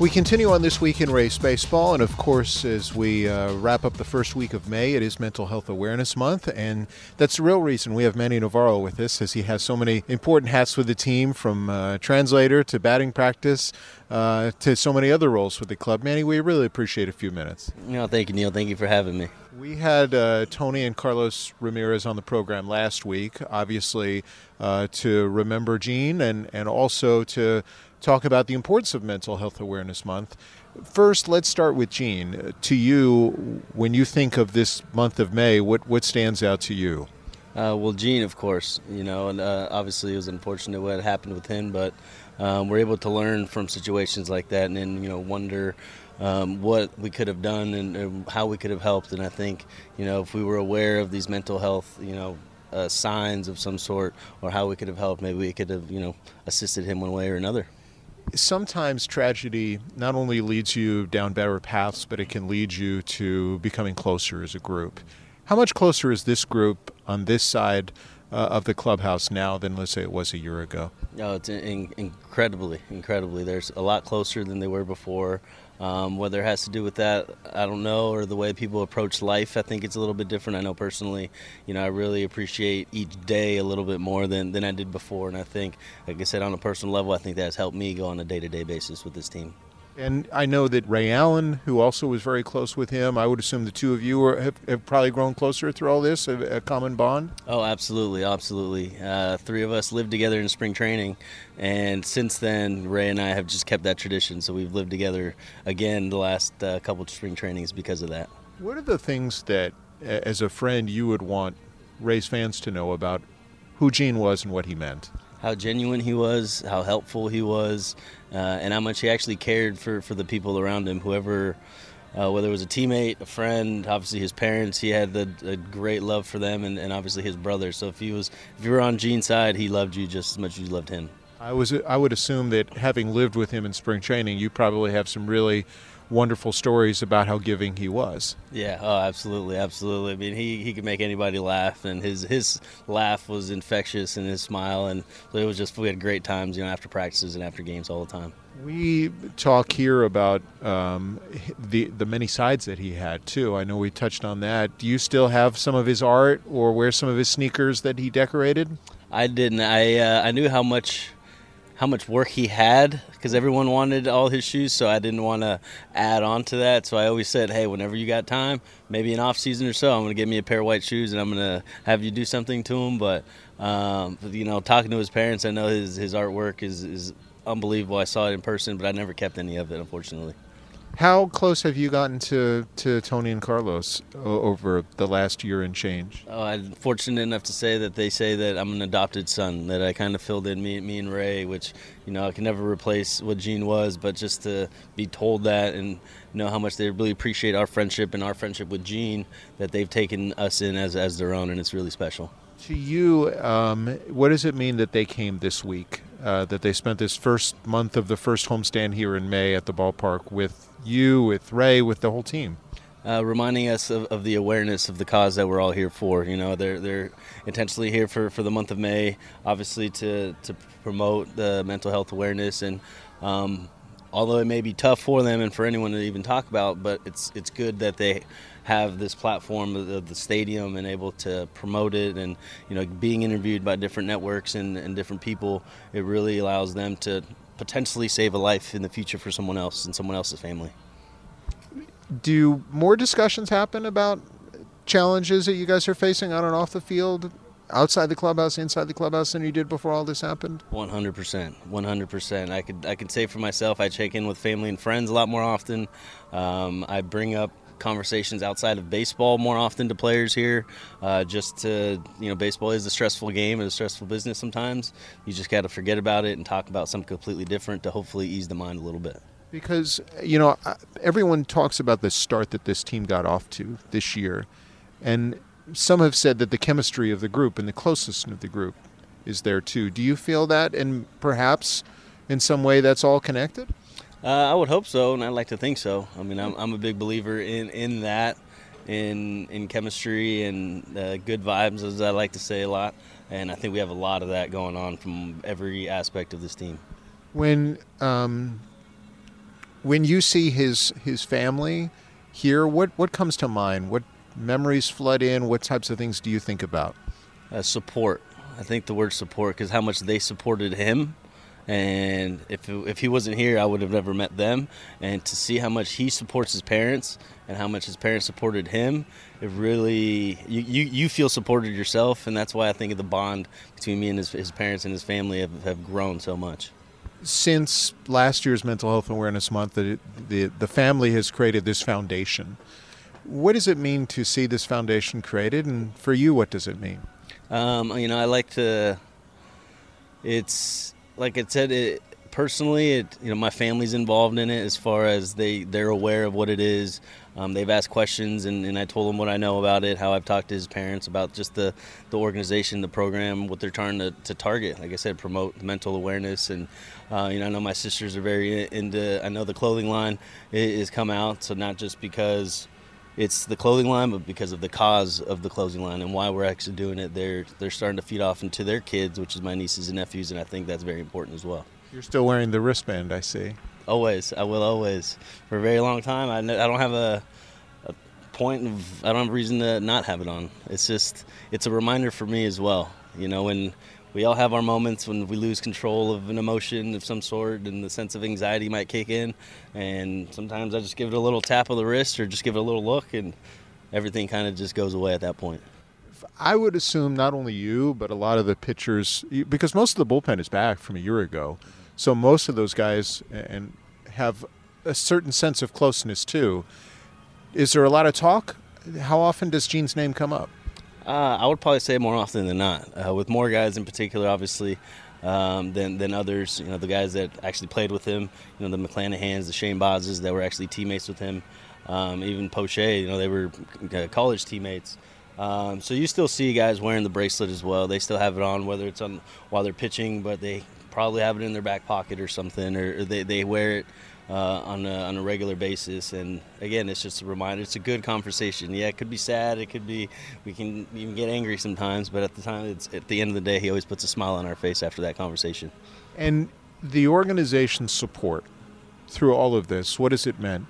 We continue on this week in Rays baseball, and of course, as we uh, wrap up the first week of May, it is Mental Health Awareness Month, and that's the real reason we have Manny Navarro with us, as he has so many important hats with the team, from uh, translator to batting practice uh, to so many other roles with the club. Manny, we really appreciate a few minutes. No, thank you, Neil. Thank you for having me. We had uh, Tony and Carlos Ramirez on the program last week, obviously uh, to remember Jean and, and also to talk about the importance of Mental Health Awareness Month. First, let's start with Jean. To you, when you think of this month of May, what, what stands out to you? Uh, well, Jean, of course, you know, and uh, obviously it was unfortunate what happened with him, but um, we're able to learn from situations like that and then, you know, wonder um, what we could have done and, and, how we could have helped. And I think, you know, if we were aware of these mental health, you know, uh, signs of some sort or how we could have helped, maybe we could have, you know, assisted him one way or another sometimes tragedy not only leads you down better paths, but it can lead you to becoming closer as a group. How much closer is this group on this side uh, of the clubhouse now than, let's say, it was a year ago? No, it's in- incredibly, incredibly. There's a lot closer than they were before. Um, whether it has to do with that, I don't know, or the way people approach life, I think it's a little bit different. I know personally, you know, I really appreciate each day a little bit more than, than I did before. And I think, like I said, on a personal level, I think that has helped me go on a day to day basis with this team. And I know that Ray Allen, who also was very close with him, I would assume the two of you are, have, have, probably grown closer through all this, a, a common bond. Oh, absolutely, absolutely. Uh, three of us lived together in spring training, and since then, Ray and I have just kept that tradition. So we've lived together again the last uh, couple of spring trainings because of that. What are the things that, as a friend, you would want Ray's fans to know about who Jean was and what he meant? how genuine he was, how helpful he was, uh, and how much he actually cared for, for the people around him. Whoever, uh, whether it was a teammate, a friend, obviously his parents, he had the, a great love for them, and, and obviously his brother. So if he was, if you were on Jean's side, he loved you just as much as you loved him. I was, I would assume that having lived with him in spring training, you probably have some really wonderful stories about how giving he was. Yeah, oh, absolutely, absolutely. I mean, he, he could make anybody laugh, and his his laugh was infectious, and his smile, and it was just we had great times, you know, after practices and after games all the time. We talk here about um, the the many sides that he had too. I know we touched on that. Do you still have some of his art, or wear some of his sneakers that he decorated? I didn't. I uh, I knew how much how much work he had because everyone wanted all his shoes, so I didn't want to add on to that. So I always said, hey, whenever you got time, maybe an off season or so, I'm to get me a pair of white shoes and I'm to have you do something to them. But um, you know, talking to his parents, I know his his artwork is is unbelievable. I saw it in person, but I never kept any of it, unfortunately. How close have you gotten to, to Tony and Carlos over the last year and change? Oh, I'm fortunate enough to say that they say that I'm an adopted son. That I kind of filled in me, me and Ray, which you know I can never replace what Jean was, but just to be told that and know how much they really appreciate our friendship and our friendship with Jean, that they've taken us in as as their own, and it's really special. To you, um, what does it mean that they came this week? Uh, that they spent this first month of the first homestand here in May at the ballpark with you, with Ray, with the whole team. Uh, reminding us of, of, the awareness of the cause that we're all here for. You know, they're they're intentionally here for, for the month of May, obviously to to promote the mental health awareness and. Um, although it may be tough for them and for anyone to even talk about, but it's it's good that they have this platform of the, stadium and able to promote it and you know being interviewed by different networks and, and different people it really allows them to potentially save a life in the future for someone else and someone else's family Do more discussions happen about challenges that you guys are facing on and off the field, outside the clubhouse, inside the clubhouse, than you did before all this happened? One hundred percent, one hundred percent. I could I could say for myself, I check in with family and friends a lot more often. Um, I bring up conversations outside of baseball more often to players here, uh, just to you know, baseball is a stressful game, it's a stressful business sometimes. You just got to forget about it and talk about something completely different to hopefully ease the mind a little bit. Because, you know, everyone talks about the start that this team got off to this year. And some have said that the chemistry of the group and the closeness of the group is there too. Do you feel that? And perhaps in some way that's all connected? Uh, I would hope so, and I'd like to think so. I mean, I'm, I'm a big believer in, in that, in in chemistry and uh, good vibes, as I like to say a lot. And I think we have a lot of that going on from every aspect of this team. When um, when you see his his family here, what what comes to mind? What memories flood in? What types of things do you think about? Uh, support. I think the word support because how much they supported him and if, if he wasn't here, I would have never met them. And to see how much he supports his parents and how much his parents supported him, it really, you, you, you feel supported yourself. And that's why I think the bond between me and his, his parents and his family have, have grown so much. Since last year's Mental Health Awareness Month, the, the, the family has created this foundation. What does it mean to see this foundation created? And for you, what does it mean? Um, you know, I like to, it's, like I said, it, personally, it you know my family's involved in it as far as they they're aware of what it is. Um, they've asked questions, and, and I told them what I know about it, how I've talked to his parents about just the, the organization, the program, what they're trying to, to target. Like I said, promote mental awareness, and uh, you know I know my sisters are very into. I know the clothing line is come out, so not just because it's the clothing line, but because of the cause of the clothing line and why we're actually doing it, they're they're starting to feed off into their kids, which is my nieces and nephews, and I think that's very important as well. You're still wearing the wristband, I see. Always, I will always. For a very long time, I, I don't have a, a point of I don't have a reason to not have it on. It's just it's a reminder for me as well. You know, when we all have our moments when we lose control of an emotion of some sort and the sense of anxiety might kick in. And sometimes I just give it a little tap of the wrist or just give it a little look, and everything kind of just goes away at that point. I would assume not only you, but a lot of the pitchers, because most of the bullpen is back from a year ago. So most of those guys and have a certain sense of closeness too. Is there a lot of talk? How often does Jean's name come up? Uh, I would probably say more often than not. Uh, with more guys in particular, obviously, um, than than others. You know, the guys that actually played with him. You know, the McClanahans, the Shane Bazes that were actually teammates with him. Um, even Poche, you know, they were uh, college teammates. Um, so you still see guys wearing the bracelet as well. They still have it on, whether it's on while they're pitching, but they probably have it in their back pocket or something, or, or they, they wear it uh, on, a, on a regular basis. And again, it's just a reminder. It's a good conversation. Yeah, it could be sad. It could be we can even get angry sometimes. But at the time, it's at the end of the day, he always puts a smile on our face after that conversation. And the organization's support through all of this, what has it meant?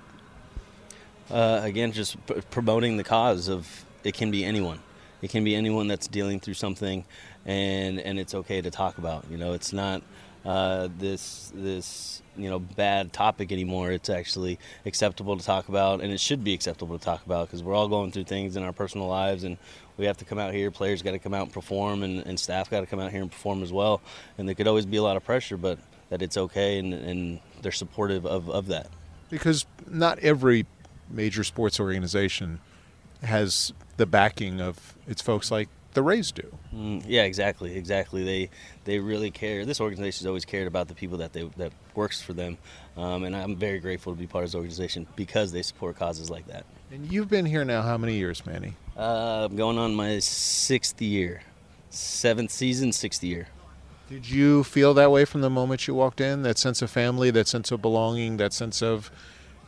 Uh, again, just p- promoting the cause of it can be anyone. It can be anyone that's dealing through something, and and it's okay to talk about. You know, it's not uh, this this you know bad topic anymore. It's actually acceptable to talk about, and it should be acceptable to talk about because we're all going through things in our personal lives, and we have to come out here. Players got to come out and perform, and, and staff got to come out here and perform as well. And there could always be a lot of pressure, but that it's okay, and, and they're supportive of, of that. Because not every major sports organization has the backing of its folks like the Rays do. Mm, yeah, exactly, exactly. They they really care. This organization has always cared about the people that they that works for them, um, and I'm very grateful to be part of this organization because they support causes like that. And you've been here now how many years, Manny? Uh, I'm going on my sixth year, seventh season, sixth year. Did you feel that way from the moment you walked in? That sense of family, that sense of belonging, that sense of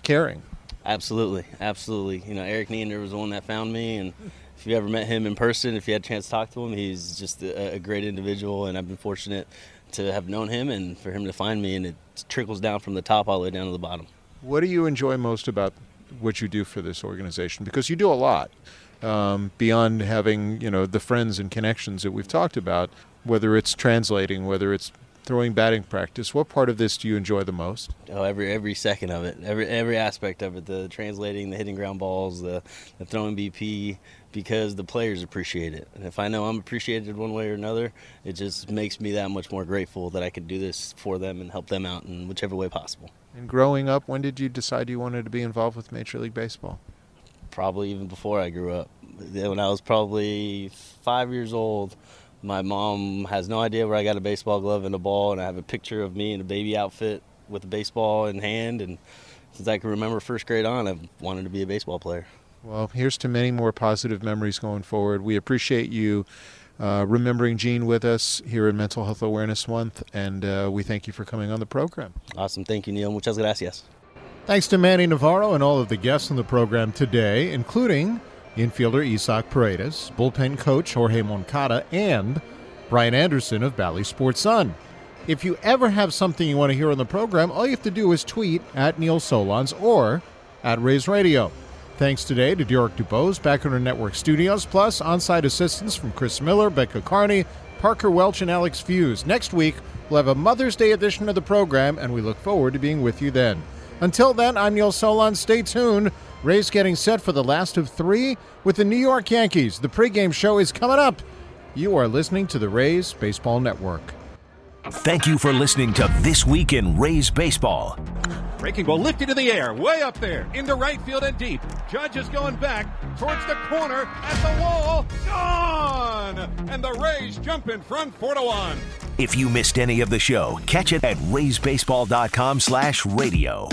caring? Absolutely, absolutely. You know, Erik Neander was the one that found me, and if you ever met him in person, if you had a chance to talk to him, he's just a, a great individual, and I've been fortunate to have known him and for him to find me, and it trickles down from the top all the way down to the bottom. What do you enjoy most about what you do for this organization? Because you do a lot um, beyond having you know the friends and connections that we've talked about. Whether it's translating, whether it's throwing batting practice, what part of this do you enjoy the most? Oh, every every second of it, every every aspect of it. The translating, the hitting ground balls, the, the throwing BP, because the players appreciate it. And if I know I'm appreciated one way or another, it just makes me that much more grateful that I could do this for them and help them out in whichever way possible. And growing up, when did you decide you wanted to be involved with Major League Baseball? Probably even before I grew up. When I was probably five years old, my mom has no idea where I got a baseball glove and a ball, and I have a picture of me in a baby outfit with a baseball in hand. And since I can remember first grade on, I've wanted to be a baseball player. Well, here's to many more positive memories going forward. We appreciate you uh, remembering Jean with us here in Mental Health Awareness Month, and uh, we thank you for coming on the program. Awesome. Thank you, Neil. Muchas gracias. Thanks to Manny Navarro and all of the guests on the program today, including infielder Isaac Paredes, bullpen coach Jorge Moncada, and Brian Anderson of Bally Sports Sun. If you ever have something you want to hear on the program, all you have to do is tweet at Neil Solondz or at Rays Radio. Thanks today to Derek Dubose back in our network studios, plus on site assistance from Chris Miller, Becca Carney, Parker Welch, and Alex Fuse. Next week, we'll have a Mother's Day edition of the program, and we look forward to being with you then. Until then, I'm Neil Solondz. Stay tuned. Rays getting set for the last of three with the New York Yankees. The pregame show is coming up. You are listening to the Rays Baseball Network. Thank you for listening to This Week in Rays Baseball. Breaking ball lifted in the air, way up there, into right field and deep. Judge is going back towards the corner at the wall. Gone! And the Rays jump in front 4 to 1. If you missed any of the show, catch it at raysbaseball.com slash radio.